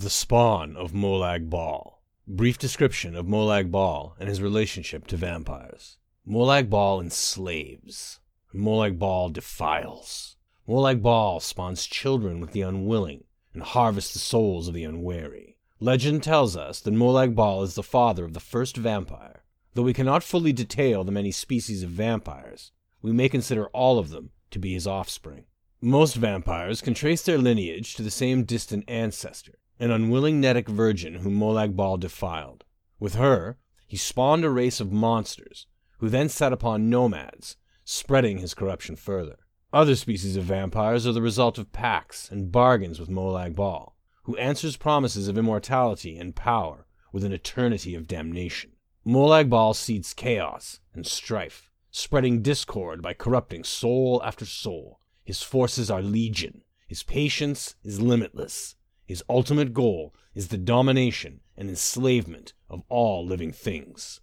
The Spawn of Molag Bal. Brief description of Molag Bal and his relationship to vampires. Molag Bal enslaves. Molag Bal defiles. Molag Bal spawns children with the unwilling and harvests the souls of the unwary. Legend tells us that Molag Bal is the father of the first vampire. Though we cannot fully detail the many species of vampires, we may consider all of them to be his offspring. Most vampires can trace their lineage to the same distant ancestor, an unwilling Nedic virgin whom Molag Bal defiled. With her, he spawned a race of monsters, who then set upon nomads, spreading his corruption further. Other species of vampires are the result of pacts and bargains with Molag Bal, who answers promises of immortality and power with an eternity of damnation. Molag Bal seeds chaos and strife, spreading discord by corrupting soul after soul. His forces are legion, his patience is limitless, his ultimate goal is the domination and enslavement of all living things.